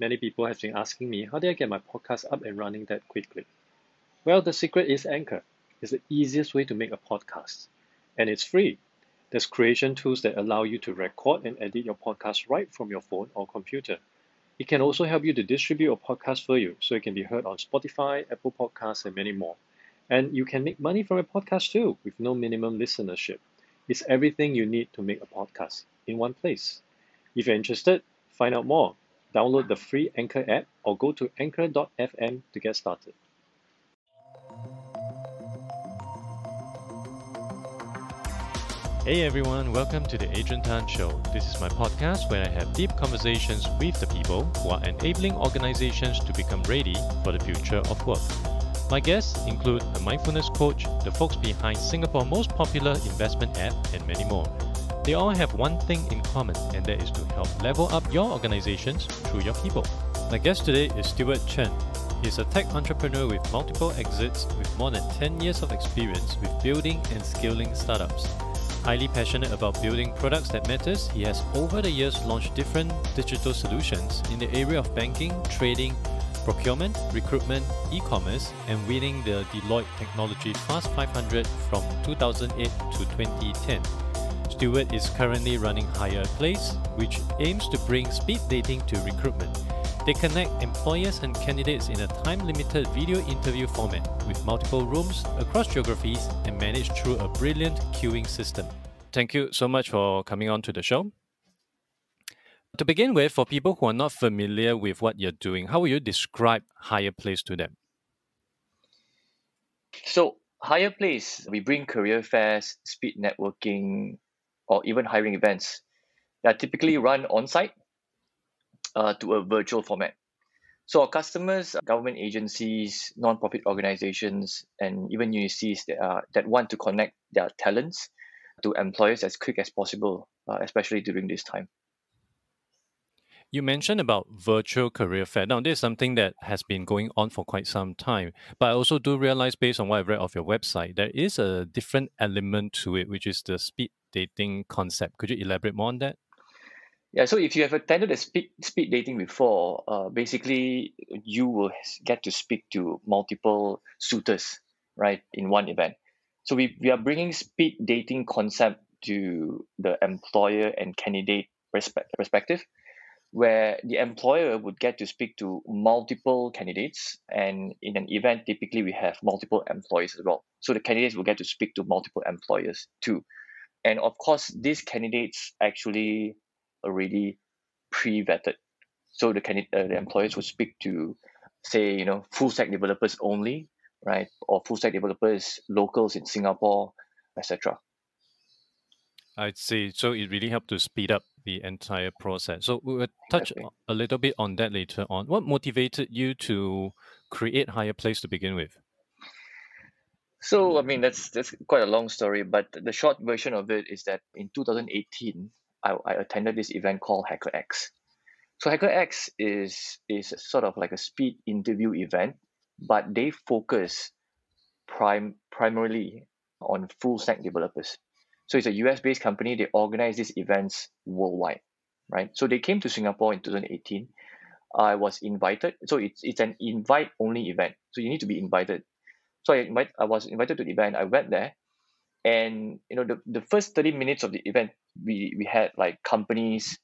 many people have been asking me how did I get my podcast up and running that quickly? Well, the secret is Anchor. It's the easiest way to make a podcast, and it's free. There's creation tools that allow you to record and edit your podcast right from your phone or computer. It can also help you to distribute your podcast for you so it can be heard on Spotify, Apple Podcasts, and many more. And you can make money from a podcast too with no minimum listenership. It's everything you need to make a podcast in one place. If you're interested, find out more. Download the free Anchor app or go to anchor.fm to get started. Hey everyone, welcome to the Adrian Tan Show. This is my podcast where I have deep conversations with the people who are enabling organizations to become ready for the future of work. My guests include a mindfulness coach, the folks behind Singapore's most popular investment app, and many more. They all have one thing in common, and that is to help level up your organizations through your people. My guest today is Stewart Chen. He's a tech entrepreneur with multiple exits with more than 10 years of experience with building and scaling startups. Highly passionate about building products that matters, he has over the years launched different digital solutions in the area of banking, trading, procurement, recruitment, e-commerce, and winning the Deloitte Technology Fast 500 from 2008 to 2010. Stewart is currently running Hire Place, which aims to bring speed dating to recruitment. They connect employers and candidates in a time-limited video interview format with multiple rooms across geographies and managed through a brilliant queuing system. Thank you so much for coming on to the show. To begin with, for people who are not familiar with what you're doing, how would you describe Hire Place to them? So, Hire Place, we bring career fairs, speed networking, or even hiring events that typically run on site uh, to a virtual format. So, our customers, government agencies, non-profit organizations, and even universities that, are, that want to connect their talents to employers as quick as possible, uh, especially during this time. You mentioned about virtual career fair. Now, this is something that has been going on for quite some time. But I also do realize, based on what I've read of your website, there is a different element to it, which is the speed dating concept. Could you elaborate more on that? Yeah, so if you have attended a speed speed dating before, uh, basically you will get to speak to multiple suitors, right, in one event. So we, we are bringing speed dating concept to the employer and candidate respect, perspective where the employer would get to speak to multiple candidates and in an event typically we have multiple employees as well so the candidates will get to speak to multiple employers too and of course these candidates actually already pre-vetted so the candidate uh, the employers would speak to say you know full stack developers only right or full stack developers locals in singapore etc I see. So it really helped to speed up the entire process. So we will touch a little bit on that later on. What motivated you to create Hire Place to begin with? So I mean that's that's quite a long story, but the short version of it is that in 2018, I, I attended this event called HackerX. So HackerX is is sort of like a speed interview event, but they focus prime primarily on full stack developers. So it's a US based company. They organize these events worldwide, right? So they came to Singapore in 2018. I was invited. So it's it's an invite only event. So you need to be invited. So I invite, I was invited to the event. I went there, and you know the, the first 30 minutes of the event, we we had like companies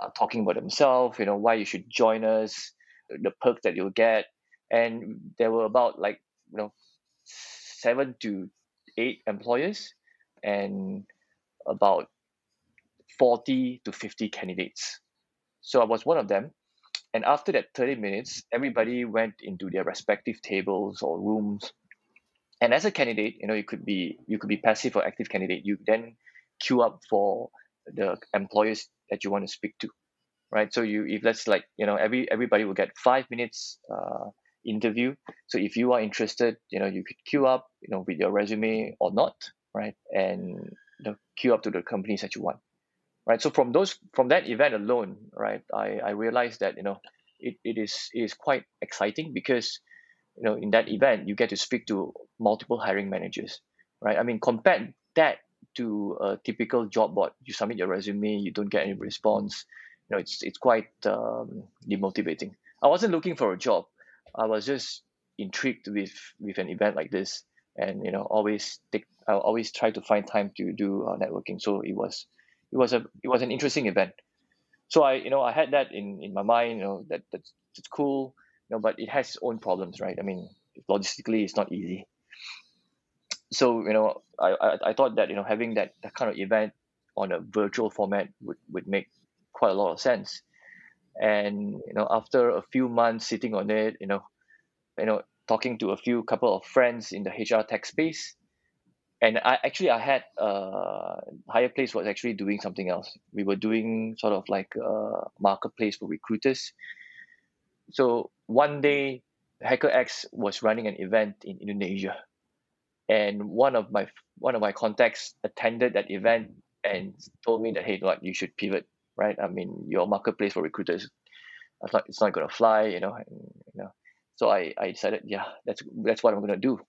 uh, talking about themselves. You know why you should join us, the perks that you'll get, and there were about like you know seven to eight employers and about 40 to 50 candidates. So I was one of them. And after that 30 minutes, everybody went into their respective tables or rooms. And as a candidate, you know, you could be you could be passive or active candidate. You then queue up for the employers that you want to speak to. Right. So you if let's like, you know, every everybody will get five minutes uh, interview. So if you are interested, you know, you could queue up, you know, with your resume or not, right? And know, queue up to the companies that you want, right? So from those from that event alone, right, I, I realized that you know it, it is it is quite exciting because you know in that event you get to speak to multiple hiring managers, right? I mean compare that to a typical job board. You submit your resume, you don't get any response. you know it's it's quite um, demotivating. I wasn't looking for a job. I was just intrigued with with an event like this, and you know always take I always try to find time to do uh, networking. So it was it was a it was an interesting event. So I you know I had that in in my mind. You know that that's, that's cool. You know, but it has its own problems, right? I mean, logistically, it's not easy. So you know, I I, I thought that you know having that, that kind of event on a virtual format would, would make quite a lot of sense. And you know, after a few months sitting on it, you know, you know, talking to a few couple of friends in the HR tech space, and I actually I had uh Hireplace was actually doing something else. We were doing sort of like a marketplace for recruiters. So one day, HackerX was running an event in Indonesia, and one of my one of my contacts attended that event and told me that hey, like you should pivot, right? I mean, your marketplace for recruiters, it's not it's not gonna fly, you know, and, you know. So I I decided, yeah, that's that's what I'm gonna do,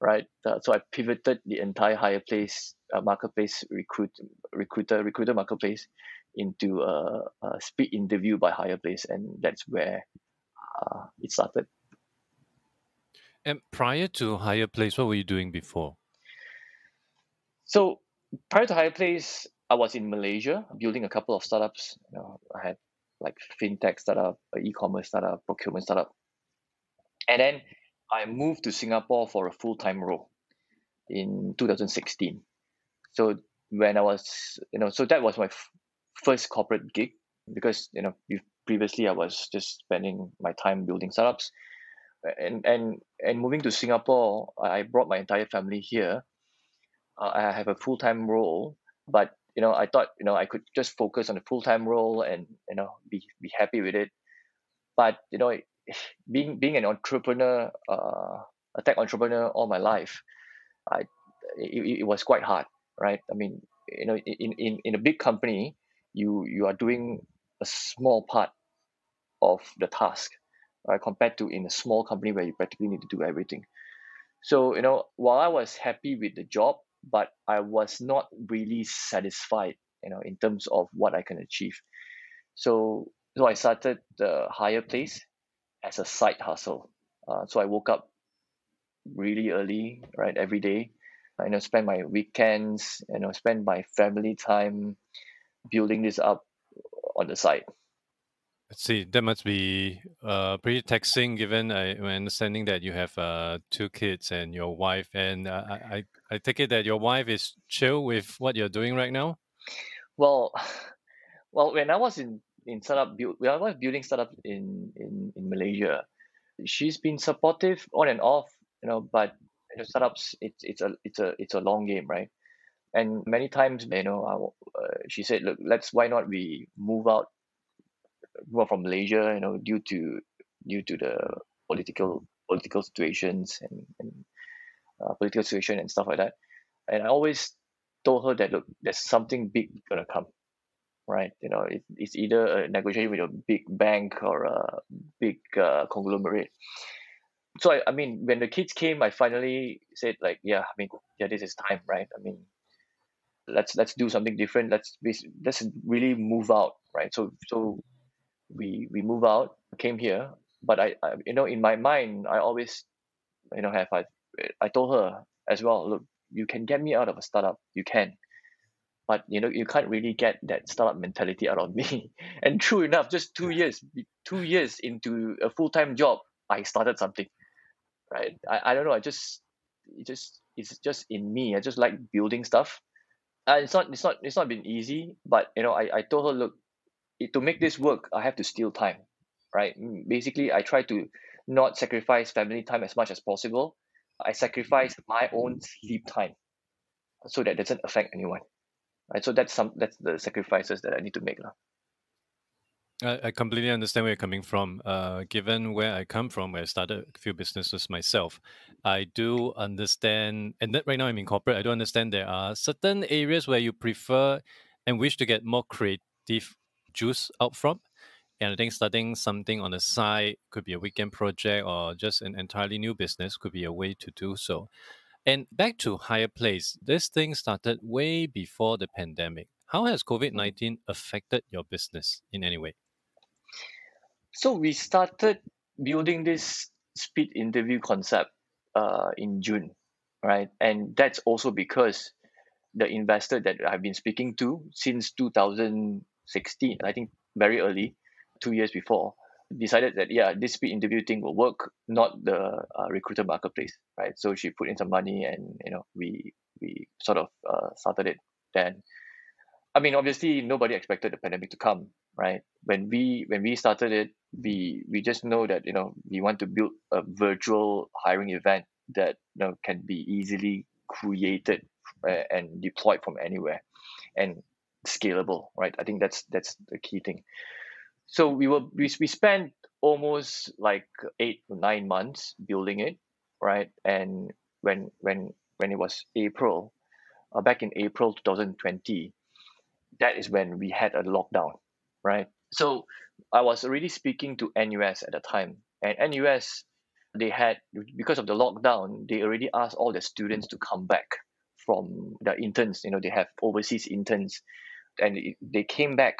right? Uh, so I pivoted the entire Hireplace uh, marketplace recruit recruiter recruiter marketplace into a, a speed interview by Hireplace, and that's where uh, it started. And prior to Hireplace, what were you doing before? So prior to Hireplace, I was in Malaysia building a couple of startups. You know, I had like fintech startup, e-commerce startup, procurement startup, and then I moved to Singapore for a full-time role in 2016. So when I was, you know, so that was my f- first corporate gig because you know previously I was just spending my time building startups, and and and moving to Singapore, I brought my entire family here uh, I have a full time role, but you know I thought you know I could just focus on the full time role and you know be be happy with it. But you know, being being an entrepreneur, uh, a tech entrepreneur all my life, I it, it was quite hard, right? I mean, you know, in in in a big company, you you are doing a small part of the task, right? Compared to in a small company where you practically need to do everything. So you know, while I was happy with the job, but I was not really satisfied, you know, in terms of what I can achieve. So so I started the Hireplace as a side hustle. Uh, so I woke up really early, right, every day. I you know spend my weekends, you know, spend my family time building this up on the side. Let's see, that must be uh, pretty taxing given I, my understanding that you have uh, two kids and your wife. And uh, I, I take it that your wife is chill with what you're doing right now? Well, well, when I was in, in startup when I was building startup in, in, in Malaysia, she's been supportive on and off, you know, but you know, startups, it's, it's a, it's a, it's a long game, right? And many times, you know, I, uh, she said, look, let's, why not we move out well, from Malaysia, you know, due to due to the political political situations and, and uh, political situation and stuff like that. And I always told her that look, there's something big gonna come, right? You know, it, it's either a negotiation with a big bank or a big uh, conglomerate. So I, I mean, when the kids came, I finally said like, yeah, I mean, yeah, this is time, right? I mean, let's let's do something different. Let's let's really move out, right? So so we we move out, came here, but I, I you know in my mind I always you know have I I told her as well, look, you can get me out of a startup, you can. But you know, you can't really get that startup mentality out of me. and true enough, just two years, two years into a full time job, I started something. Right. I, I don't know, I just it just it's just in me. I just like building stuff. And it's not it's not it's not been easy, but you know, I, I told her, look, to make this work, I have to steal time, right? Basically, I try to not sacrifice family time as much as possible. I sacrifice my own sleep time so that doesn't affect anyone. Right. So that's some that's the sacrifices that I need to make. I, I completely understand where you're coming from. Uh, given where I come from, where I started a few businesses myself, I do understand, and right now I'm in corporate. I do understand there are certain areas where you prefer and wish to get more creative juice out from. And I think starting something on the side could be a weekend project or just an entirely new business could be a way to do so. And back to Hireplace, this thing started way before the pandemic. How has COVID 19 affected your business in any way? So we started building this speed interview concept uh, in June, right? And that's also because the investor that I've been speaking to since 2016, I think very early, two years before, decided that yeah, this speed interview thing will work, not the uh, recruiter marketplace, right? So she put in some money, and you know we we sort of uh, started it then. I mean, obviously, nobody expected the pandemic to come, right? When we when we started it, we we just know that you know we want to build a virtual hiring event that you know can be easily created and deployed from anywhere, and scalable, right? I think that's that's the key thing. So we were we, we spent almost like eight to nine months building it, right? And when when when it was April, uh, back in April 2020, that is when we had a lockdown, right? So I was already speaking to NUS at the time, and NUS they had because of the lockdown, they already asked all the students to come back from the interns. You know, they have overseas interns, and they came back.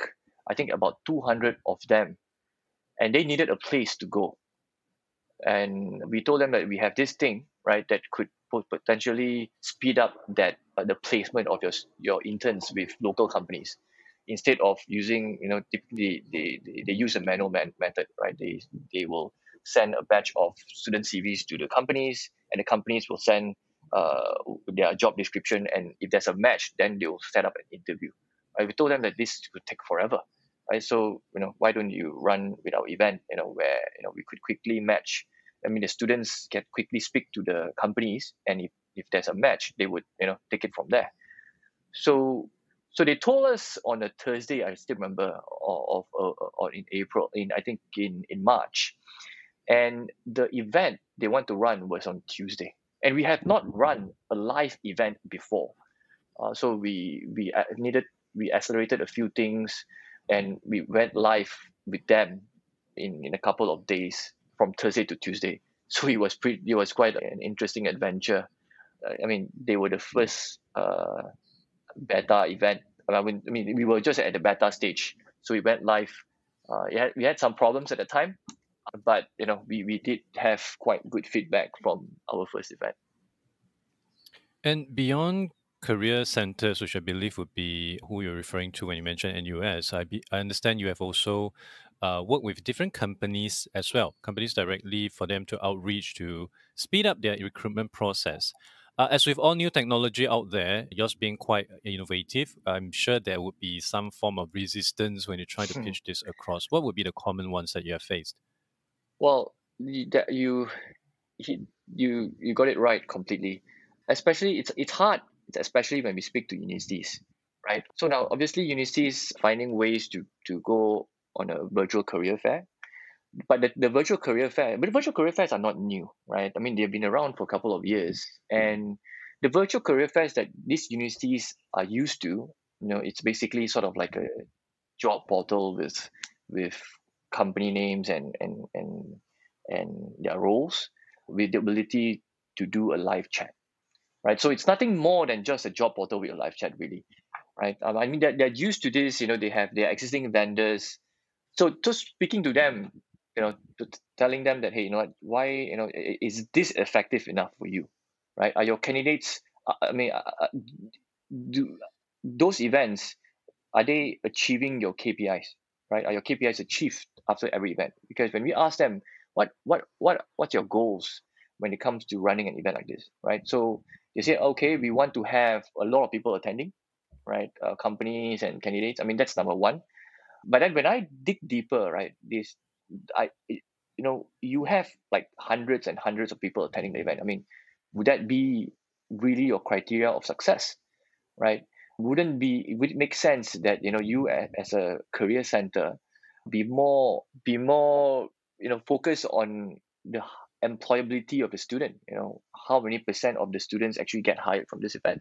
I think about 200 of them, and they needed a place to go. And we told them that we have this thing, right, that could potentially speed up that uh, the placement of your your interns with local companies instead of using you know typically they, they, they use a manual man- method right they they will send a batch of student cvs to the companies and the companies will send uh, their job description and if there's a match then they'll set up an interview right? we told them that this could take forever right? So you know why don't you run with our event you know where you know we could quickly match? I mean the students can quickly speak to the companies and if, if there's a match they would you know take it from there. So so they told us on a Thursday, I still remember, of, of, or in April, in I think in in March, and the event they want to run was on Tuesday, and we had not run a live event before, uh, so we we needed we accelerated a few things, and we went live with them in in a couple of days from Thursday to Tuesday. So it was pretty, it was quite an interesting adventure. I mean, they were the first uh, beta event. I mean, I mean, we were just at the beta stage, so we went live. Uh, we had, we had some problems at the time, but you know, we, we did have quite good feedback from our first event. And beyond career centers, which I believe would be who you're referring to when you mentioned NUS, I, be, I understand you have also uh, worked with different companies as well, companies directly for them to outreach to speed up their recruitment process. Uh, as with all new technology out there, yours being quite innovative, I'm sure there would be some form of resistance when you try to hmm. pitch this across. What would be the common ones that you have faced? Well, that you you you got it right completely. Especially, it's it's hard, especially when we speak to universities, right? So now, obviously, universities finding ways to to go on a virtual career fair but the, the virtual career fair, but virtual career fairs are not new, right? I mean, they've been around for a couple of years, and the virtual career fairs that these universities are used to, you know, it's basically sort of like a job portal with with company names and and and and their roles with the ability to do a live chat, right? So it's nothing more than just a job portal with a live chat, really, right? Um, I mean, they're, they're used to this, you know, they have their existing vendors. So just speaking to them, you know to telling them that hey you know what why you know is this effective enough for you right are your candidates uh, i mean uh, uh, do those events are they achieving your kpis right are your kpis achieved after every event because when we ask them what what what what's your goals when it comes to running an event like this right so they say okay we want to have a lot of people attending right uh, companies and candidates i mean that's number one but then when i dig deeper right this I you know you have like hundreds and hundreds of people attending the event. I mean, would that be really your criteria of success, right? Wouldn't be would it make sense that you know you as a career center be more be more you know focus on the employability of the student you know how many percent of the students actually get hired from this event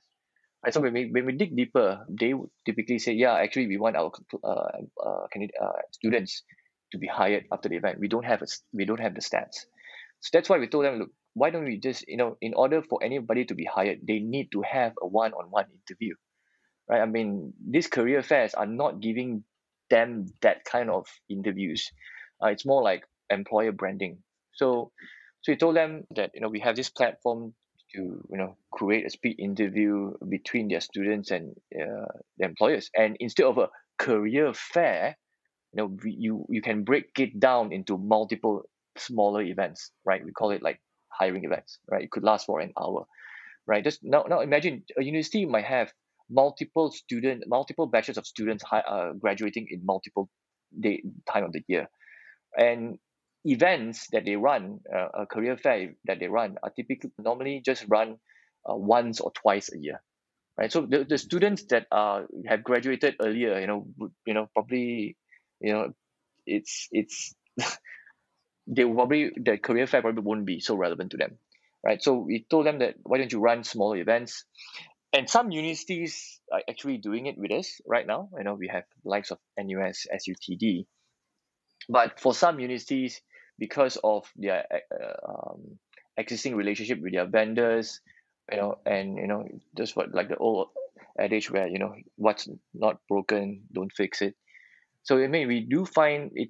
right so when we, when we dig deeper they would typically say yeah actually we want our uh, uh, uh, students to be hired after the event. We don't have a, we don't have the stats. So that's why we told them, look, why don't we just, you know, in order for anybody to be hired, they need to have a one-on-one interview, right? I mean, these career fairs are not giving them that kind of interviews. Uh, it's more like employer branding. So, so we told them that you know we have this platform to you know create a speed interview between their students and uh, the employers, and instead of a career fair, you know you you can break it down into multiple smaller events, right? We call it like hiring events, right? It could last for an hour, right? Just now, now imagine a university might have multiple student, multiple batches of students uh, graduating in multiple day time of the year, and events that they run, uh, a career fair that they run, are typically normally just run uh, once or twice a year, right? So the, the students that are have graduated earlier, you know, you know, probably, you know, it's it's they probably the career fair probably won't be so relevant to them, right? So we told them that why don't you run smaller events, and some universities are actually doing it with us right now. You know, we have likes of NUS, SUTD, but for some universities, because of their uh, um, existing relationship with their vendors, you know, and you know, just what like the old adage where you know what's not broken, don't fix it. So I mean, we do find it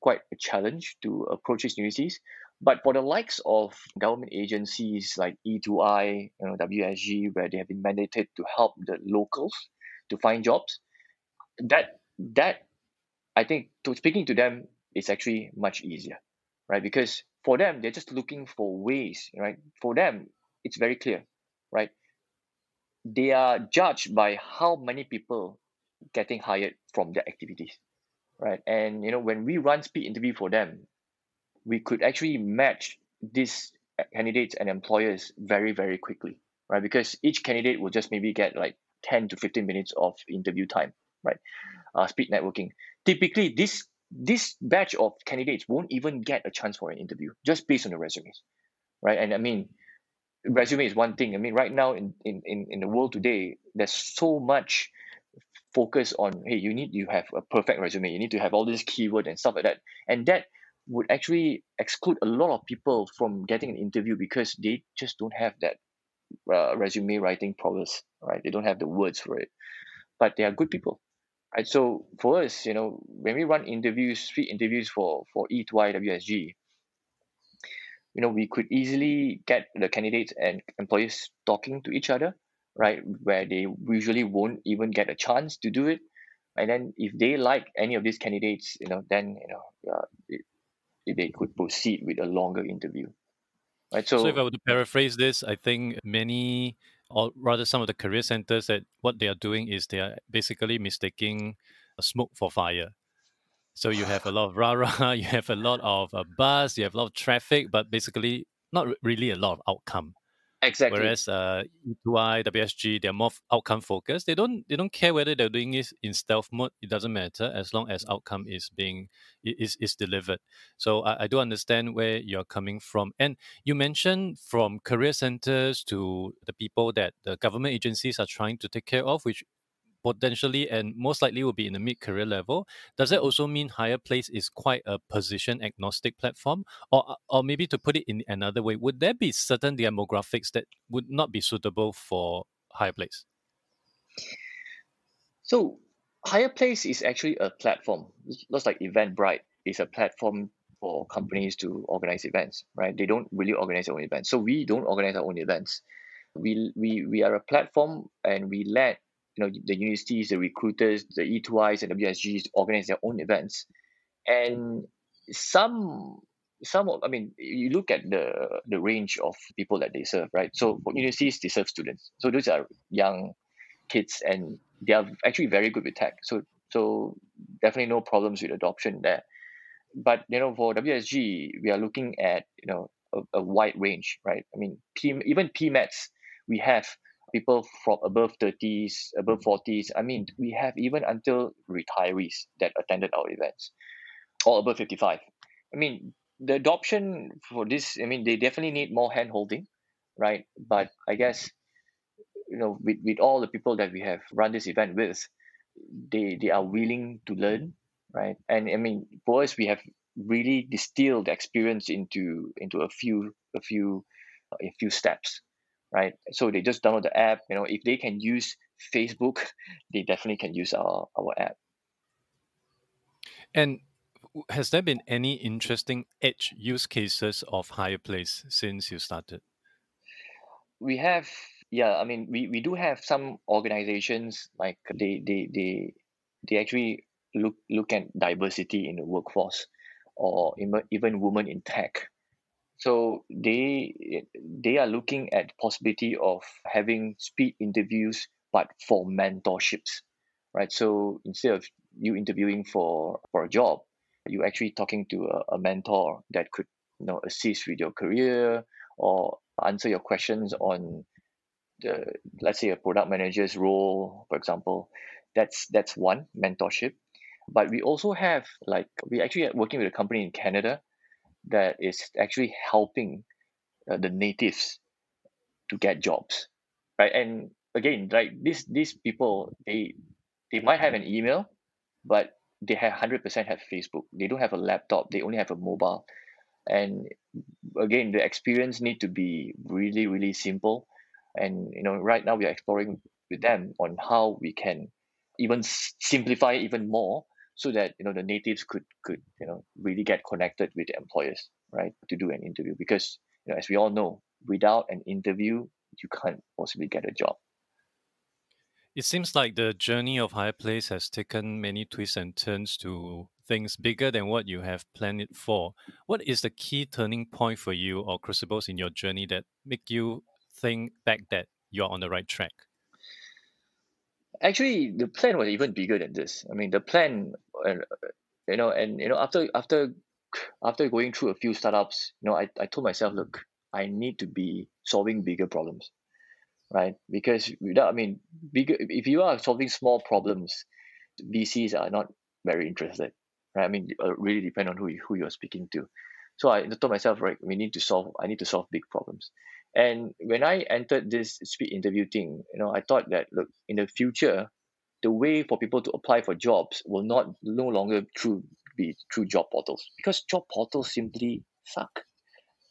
quite a challenge to approach these universities. But for the likes of government agencies like E2I, you know, WSG, where they have been mandated to help the locals to find jobs, that that I think to speaking to them is actually much easier, right? Because for them, they're just looking for ways, right? For them, it's very clear, right? They are judged by how many people getting hired from their activities, right? And you know, when we run speed interview for them, we could actually match these candidates and employers very very quickly, right? Because each candidate will just maybe get like ten to fifteen minutes of interview time, right? Uh, speed networking. Typically, this this batch of candidates won't even get a chance for an interview just based on the resumes, right? And I mean, resume is one thing. I mean, right now in in in, the world today, there's so much focus on hey you need you have a perfect resume you need to have all these keyword and stuff like that and that would actually exclude a lot of people from getting an interview because they just don't have that uh, resume writing prowess right they don't have the words for it but they are good people right so for us you know when we run interviews street interviews for for e2i wsg you know we could easily get the candidates and employees talking to each other right where they usually won't even get a chance to do it. And then if they like any of these candidates you know then you know uh, it, they could proceed with a longer interview. Right so, so if i were to paraphrase this i think many or rather some of the career centers that what they are doing is they are basically mistaking smoke for fire. So you have a lot of rah rah you have a lot of uh, buzz you have a lot of traffic but basically not really a lot of outcome Exactly. Whereas uh, E2I, WSG, they're more outcome focused. They don't they don't care whether they're doing it in stealth mode. It doesn't matter as long as outcome is being is is delivered. So I, I do understand where you're coming from. And you mentioned from career centers to the people that the government agencies are trying to take care of, which potentially and most likely will be in the mid career level. Does that mm-hmm. also mean Hireplace is quite a position agnostic platform? Or, uh, or maybe to put it in another way, would there be certain demographics that would not be suitable for Hireplace? So, Hireplace is actually a platform. Looks like Eventbrite is a platform for companies to organize events, right? They don't really organize their own events. So we don't organize our own events. We we we are a platform and we let you know the universities, the recruiters, the E2Is and WSGs organize their own events, and some some of, I mean you look at the the range of people that they serve, right? So for universities they serve students, so those are young kids and they are actually very good with tech. So so definitely no problems with adoption there. But you know for WSG we are looking at you know a, a wide range, right? I mean P, even PMATs, we have people from above 30s, above mm. 40s. I mean, we have even until retirees that attended our events or above 55. I mean, the adoption for this, I mean, they definitely need more hand holding, right? But I guess, you know, with, with all the people that we have run this event with, they, they are willing to learn, right? And I mean, for us, we have really distilled experience into into a few a few a few steps right? So they just download the app. You know, if they can use Facebook, they definitely can use our, our app. And has there been any interesting edge use cases of HirePlace since you started? We have, yeah. I mean, we, we do have some organizations like they they they they actually look look at diversity in the workforce, or even even women in tech. So they they are looking at possibility of having speed interviews, but for mentorships, right? So instead of you interviewing for for a job, you're actually talking to a, a mentor that could you know assist with your career or answer your questions on the let's say a product manager's role, for example. That's that's one mentorship. But we also have like we actually are working with a company in Canada that is actually helping uh, the natives to get jobs, right? And again, like these these people, they they might have an email, but they have hundred percent have Facebook. They don't have a laptop. They only have a mobile, and again, the experience need to be really really simple. And you know, right now we are exploring with them on how we can even simplify even more so that you know the natives could could you know really get connected with the employers right to do an interview because you know as we all know without an interview you can't possibly get a job it seems like the journey of HirePlace has taken many twists and turns to things bigger than what you have planned it for. What is the key turning point for you or crucibles in your journey that make you think back that you're on the right track? Actually, the plan was even bigger than this. I mean, the plan, uh, you know, and you know, after after after going through a few startups, you know, I, I told myself, look, I need to be solving bigger problems right? Because without, I mean, bigger if you are solving small problems, VCs are not very interested, right? I mean, it uh, really depend on who you, who you're speaking to. So I told myself, right, we need to solve. I need to solve big problems. And when I entered this speed interview thing, you know, I thought that look, in the future, the way for people to apply for jobs will not no longer through be through job portals because job portals simply suck,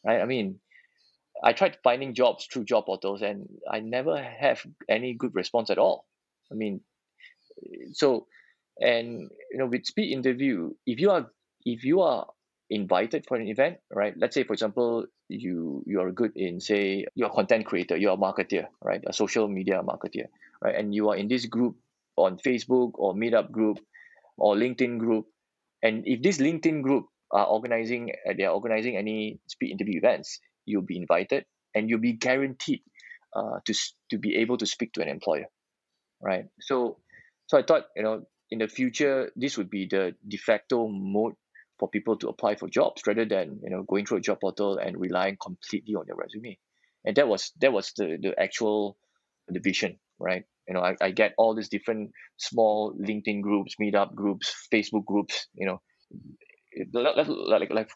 right? I mean, I tried finding jobs through job portals and I never have any good response at all. I mean, so and you know with speed interview, if you are if you are invited for an event, right? Let's say for example, you you are good in say you're a content creator, you're a marketer, right? A social media marketer, right? And you are in this group on Facebook or Meetup group or LinkedIn group, and if this LinkedIn group are organizing, uh, they are organizing any speed interview events, you'll be invited and you'll be guaranteed uh, to to be able to speak to an employer, right? So, so I thought you know in the future this would be the de facto mode for people to apply for jobs rather than you know going through a job portal and relying completely on their resume, and that was that was the the actual the vision, right? You know, I, I get all these different small LinkedIn groups, meetup groups, Facebook groups, you know, like like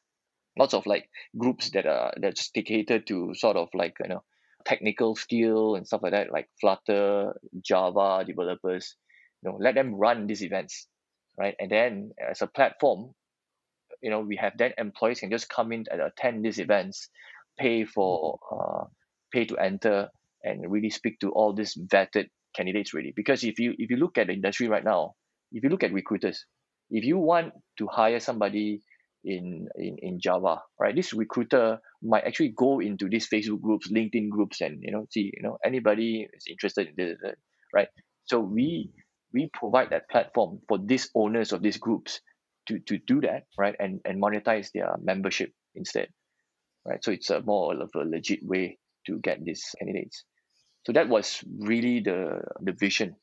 lots of like groups that are that's dedicated to sort of like you know technical skill and stuff like that like flutter java developers. You know let them run these events right? And then as a platform you know we have then employees can just come in and attend these events pay for uh, pay to enter and really speak to all these vetted candidates really because if you if you look at the industry right now if you look at recruiters if you want to hire somebody in, in in Java, right? This recruiter might actually go into these Facebook groups, LinkedIn groups, and you know, see, you know, anybody is interested in this, right? So we we provide that platform for these owners of these groups to to do that, right? And and monetize their membership instead, right? So it's a more of a legit way to get these candidates. So that was really the the vision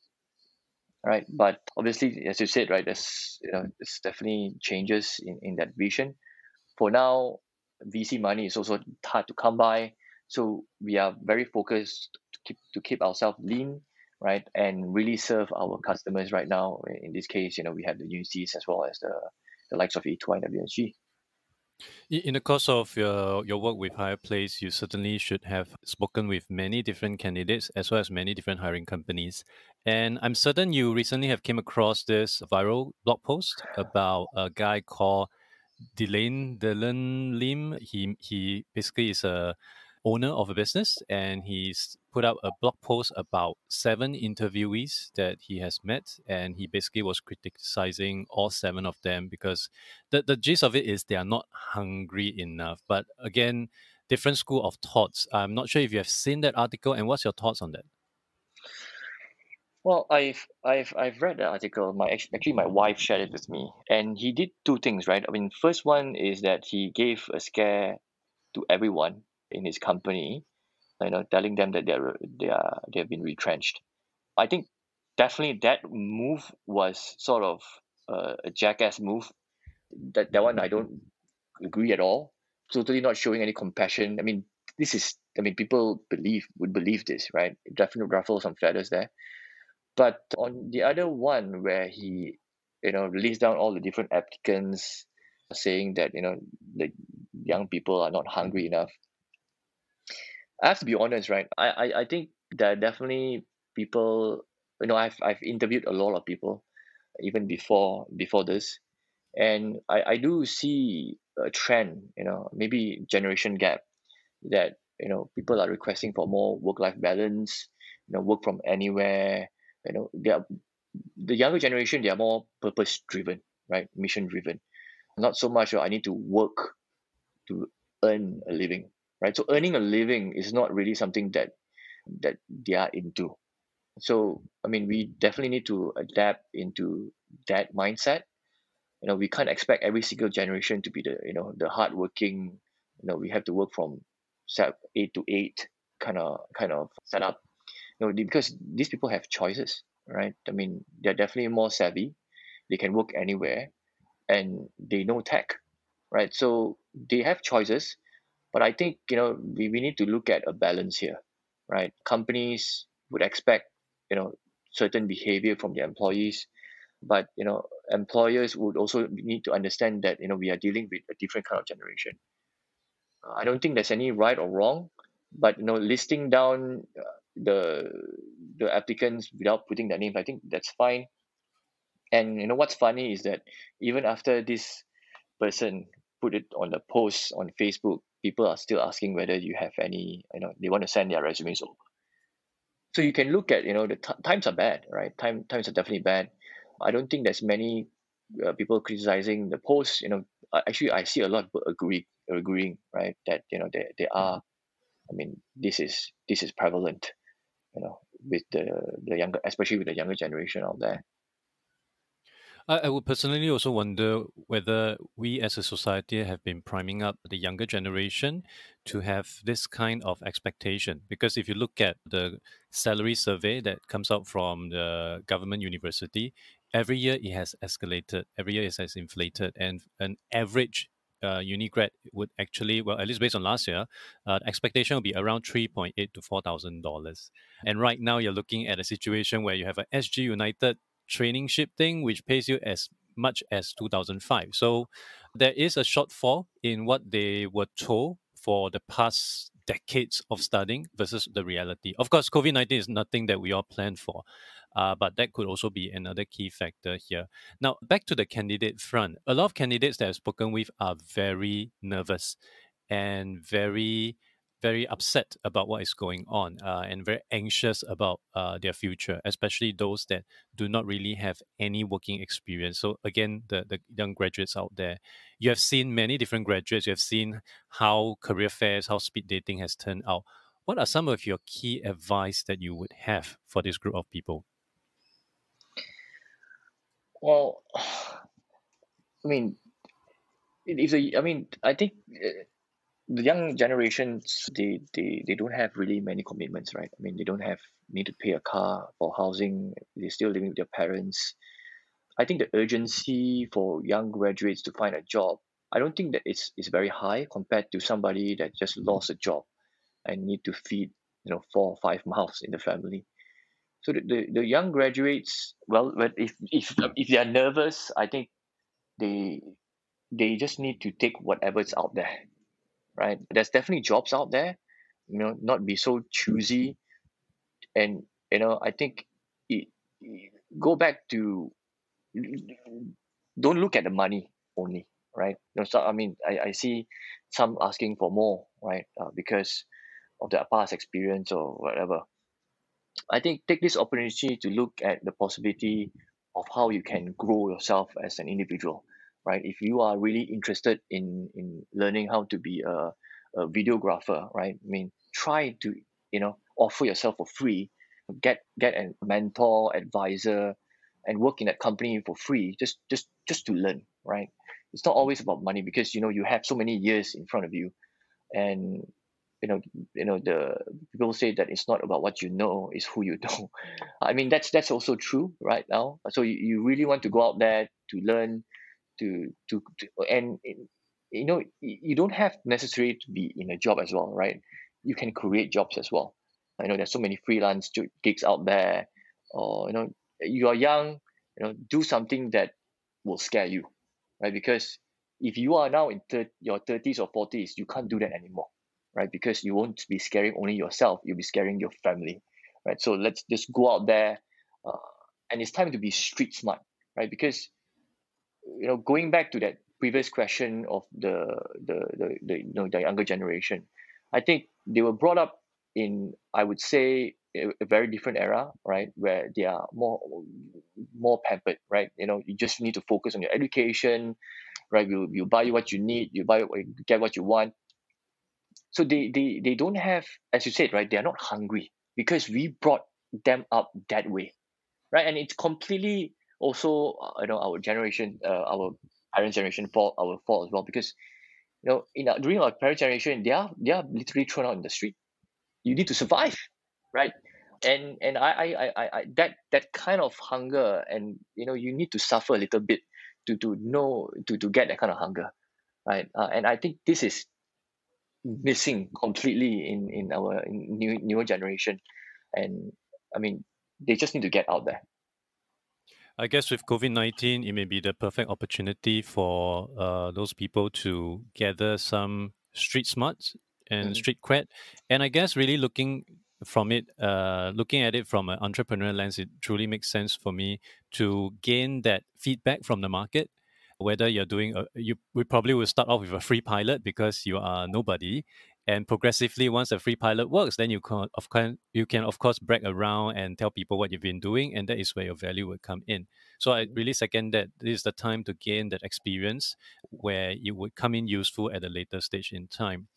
right? But obviously, as you said, right, there's you know, there's definitely changes in, in that vision. For now, VC money is also hard to come by, so we are very focused to keep to keep ourselves lean, right, and really serve our customers right now. In this case, you know, we have the UNCs as well as the the likes of E2 and WSG. In the course of your, your work with HirePlace, you certainly should have spoken with many different candidates as well as many different hiring companies. And I'm certain you recently have came across this viral blog post about a guy called Dylan Dylan Lim. He he basically is a owner of a business, and he's put out a blog post about seven interviewees that he has met, and he basically was criticizing all seven of them because the, the gist of it is they are not hungry enough. But again, different school of thoughts. I'm not sure if you have seen that article, and what's your thoughts on that? Well, I've I've I've read the article. My actually my wife shared it with me, and he did two things, right? I mean, first one is that he gave a scare to everyone in his company, you know, telling them that they're they are they have been retrenched. I think definitely that move was sort of uh, a jackass move. That that one I don't agree at all. Totally not showing any compassion. I mean, this is I mean people believe would believe this, right? Definitely ruffle some feathers there. But on the other one where he, you know, lists down all the different applicants saying that, you know, the young people are not hungry enough. I have to be honest, right? I, I, I think there are definitely people you know, I've I've interviewed a lot of people even before before this. And I, I do see a trend, you know, maybe generation gap that, you know, people are requesting for more work life balance, you know, work from anywhere, you know they are the younger generation they are more purpose driven right mission driven not so much oh, i need to work to earn a living right? So earning a living is not really something that that they are into. So i mean we definitely need to adapt into that mindset. You know we can't expect every single generation to be the you know the hardworking you know we have to work from eight to eight kind of kind of setup. You know because these people have choices right? I mean they're definitely more savvy. They can work anywhere and they know tech right? So they have choices but i think you know we, we need to look at a balance here right? Companies would expect you know certain behavior from their employees but you know employers would also need to understand that you know we are dealing with a different kind of generation. Uh, i don't think there's any right or wrong but you know listing down uh, the the applicants without putting their names i think that's fine. And you know what's funny is that even after this person put it on the post on facebook people are still asking whether you have any you know they want to send their resumes over. So you can look at you know the t- times are bad right? Time times are definitely bad. I don't think there's many uh, people criticizing the post you know. Actually i see a lot of people agree agreeing right that you know they, they are i mean this is this is prevalent you know with the the younger especially with the younger generation out there I, I would personally also wonder whether we as a society have been priming up the younger generation to have this kind of expectation. Because if you look at the salary survey that comes out from the government university, every year it has escalated, every year it has inflated, and an average uh, uni grad would actually, well, at least based on last year, uh, expectation will be around three point eight to four thousand dollars. And right now, you're looking at a situation where you have a SG United traineeship thing, which pays you as much as two thousand five. So there is a shortfall in what they were told for the past decades of studying versus the reality. Of course, COVID 19 is nothing that we all planned for, uh, but that could also be another key factor here. Now, back to the candidate front. A lot of candidates that I've spoken with are very nervous and very very upset about what is going on uh, and very anxious about uh, their future, especially those that do not really have any working experience. So, again, the, the young graduates out there, you have seen many different graduates, you have seen how career fairs, how speed dating has turned out. What are some of your key advice that you would have for this group of people? Well, I mean, if a, I mean, I think uh, the young generations they, they they don't have really many commitments right? I mean they don't have need to pay a car for housing. They're still living with their parents. I think the urgency for young graduates to find a job i don't think that it's, it's very high compared to somebody that just lost a job and need to feed you know four or five mouths in the family. So the, the, the young graduates well if if if they are nervous i think they they just need to take whatever's out there right? There's definitely jobs out there you know not be so choosy. And you know i think it, go back to don't look at the money only right? You know so i mean i, I see some asking for more right uh, because of their past experience or whatever. I think take this opportunity to look at the possibility of how you can grow yourself as an individual, right? If you are really interested in in learning how to be a, a videographer, right? I mean, try to you know offer yourself for free, get get a mentor, advisor, and work in that company for free, just just just to learn, right? It's not always about money because you know you have so many years in front of you, and you know you know the people say that it's not about what you know it's who you know i mean that's that's also true right now so you, you really want to go out there to learn to to, to and you know you don't have necessarily to be in a job as well right you can create jobs as well i know there's so many freelance gigs out there or you know you are young you know do something that will scare you right because if you are now in thir- your 30s or 40s you can't do that anymore right? Because you won't be scaring only yourself, you'll be scaring your family, right? So let's just go out there, uh, and it's time to be street smart, right? Because you know, going back to that previous question of the the the, the you know the younger generation, I think they were brought up in I would say a, very different era, right? Where they are more more pampered, right? You know, you just need to focus on your education, right? You you buy what you need, you buy you get what you want, so they they they don't have as you said right they're not hungry because we brought them up that way right and it's completely also uh, you know our generation uh, our parents generation fault our fault as well because you know in our, during our parents generation they are they are literally thrown out in the street. You need to survive right? And and I, I I I that that kind of hunger and you know you need to suffer a little bit to to know to to get that kind of hunger right? Uh, and I think this is missing completely in in our new newer generation. And i mean they just need to get out there I guess with COVID 19, it may be the perfect opportunity for uh, those people to gather some street smarts and mm-hmm. street cred. And I guess really looking from it, uh, looking at it from an entrepreneurial lens, it truly makes sense for me to gain that feedback from the market whether you're doing a, you we probably will start off with a free pilot because you are nobody and progressively once the free pilot works then you can of course you can of course brag around and tell people what you've been doing and that is where your value will come in so i really second that this is the time to gain that experience where it would come in useful at a later stage in time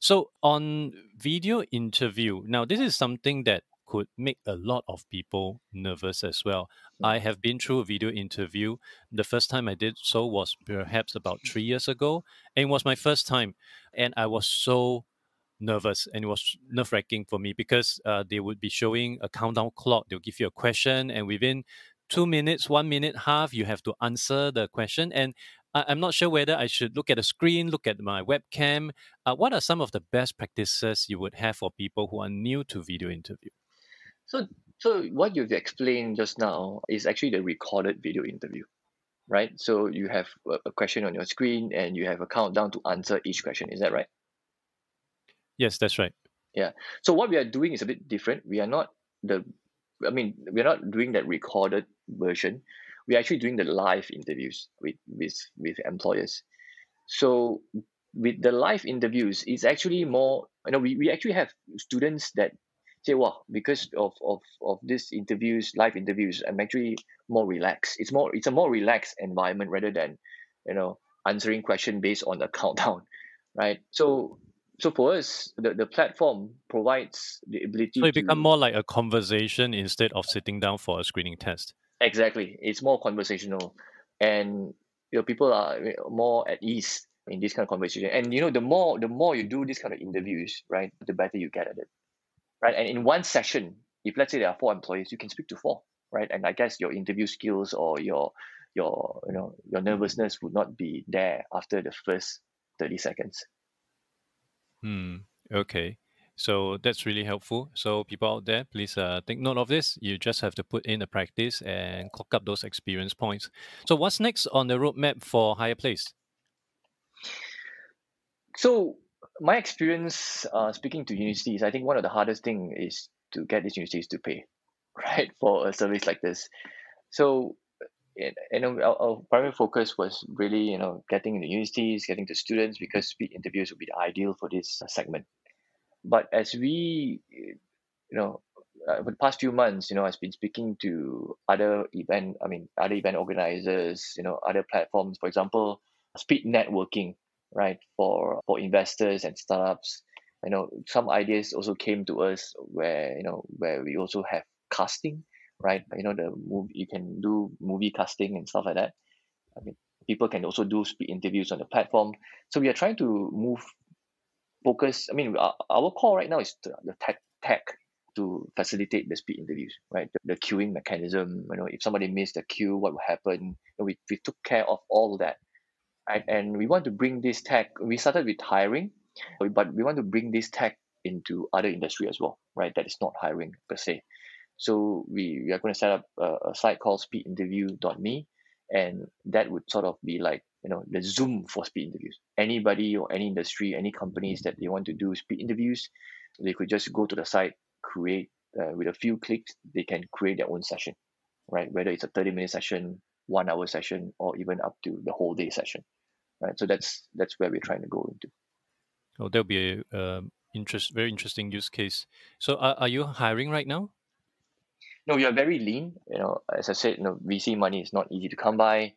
so on video interview now this is something that could make a lot of people nervous as well. Mm. I have been through a video interview. The first time I did so was perhaps about three years ago, and it was my first time, and I was so nervous and it was nerve wracking for me because uh, they would be showing a countdown clock. They'll give you a question, and within two minutes, one minute, half, you have to answer the question. And I'm not sure whether I should look at the screen, look at my webcam. Uh, what are some of the best practices you would have for people who are new to video interview? So, so what you've explained just now is actually the recorded video interview, right? So you have a, question on your screen and you have a countdown to answer each question. Is that right? Yes, that's right. Yeah. So what we are doing is a bit different. We are not the, I mean, we're not doing that recorded version. We're actually doing the live interviews with with with employers. So with the live interviews, it's actually more. You know, we, we actually have students that say, well, because of, of, of these interviews, live interviews, I'm actually more relaxed. It's more it's a more relaxed environment rather than, you know, answering question based on the countdown, right? So so for us, the, the platform provides the ability So it to, become more like a conversation instead of sitting down for a screening test. Exactly. It's more conversational. And you know, people are more at ease in this kind of conversation. And you know, the more the more you do this kind of interviews, right, the better you get at it right? And in one session, if let's say there are four employees, you can speak to four, right? And I guess your interview skills or your your you know your nervousness would not be there after the first 30 seconds. Hmm. Okay. So that's really helpful. So people out there, please uh, take note of this. You just have to put in the practice and clock up those experience points. So what's next on the roadmap for Hireplace? So my experience uh, speaking to universities, I think one of the hardest thing is to get these universities to pay, right, for a service like this. So, know, our, primary focus was really, you know, getting the universities, getting the students, because speed interviews would be ideal for this segment. but as we, you know, uh, for the past few months, you know, I've been speaking to other event, I mean, other event organizers, you know, other platforms, for example, speed networking, right, for for investors and startups. You know, some ideas also came to us where you know where we also have casting, right? You know, the move you can do movie casting and stuff like that. I mean, people can also do speed interviews on the platform. So we are trying to move focus. I mean, our, our core right now is the, tech tech to facilitate the speed interviews, right? The, the queuing mechanism, you know, if somebody missed the queue, what will happen? We, we took care of all of that. Right? And we want to bring this tech, we started with hiring, but we want to bring this tech into other industry as well, right? That is not hiring per se. So we, we are going to set up a, a site called speedinterview.me and that would sort of be like you know the zoom for speed interviews. Anybody or any industry any companies that they want to do speed interviews they could just go to the site create uh, with a few clicks they can create their own session right? Whether it's a 30 minute session one hour session or even up to the whole day session right? So that's that's where we're trying to go into. Oh there'll be a um, interest very interesting use case. So are, are you hiring right now no we are very lean you know as i said you know vc money is not easy to come by.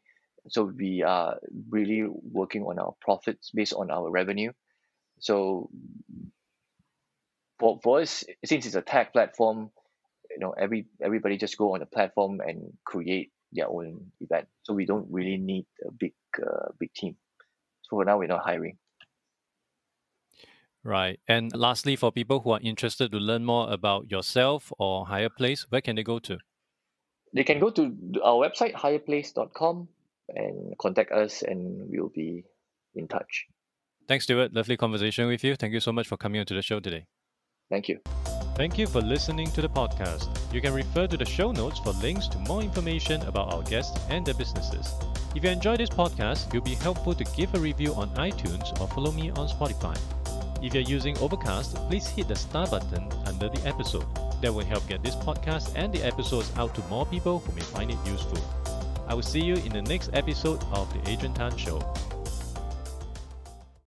So we are really working on our profits based on our revenue. So for, for us since it's a tech platform you know every everybody just go on the platform and create their own event. So we don't really need a big uh, big team. So for now we're not hiring Right. And lastly, for people who are interested to learn more about yourself or Hireplace, where can they go to? They can go to our website, hireplace.com, and contact us, and we'll be in touch. Thanks, Stewart. Lovely conversation with you. Thank you so much for coming onto the show today. Thank you. Thank you for listening to the podcast. You can refer to the show notes for links to more information about our guests and their businesses. If you enjoy this podcast, it will be helpful to give a review on iTunes or follow me on Spotify. If you're using Overcast, please hit the star button under the episode. That will help get this podcast and the episodes out to more people who may find it useful. I will see you in the next episode of The Adrian Tan Show.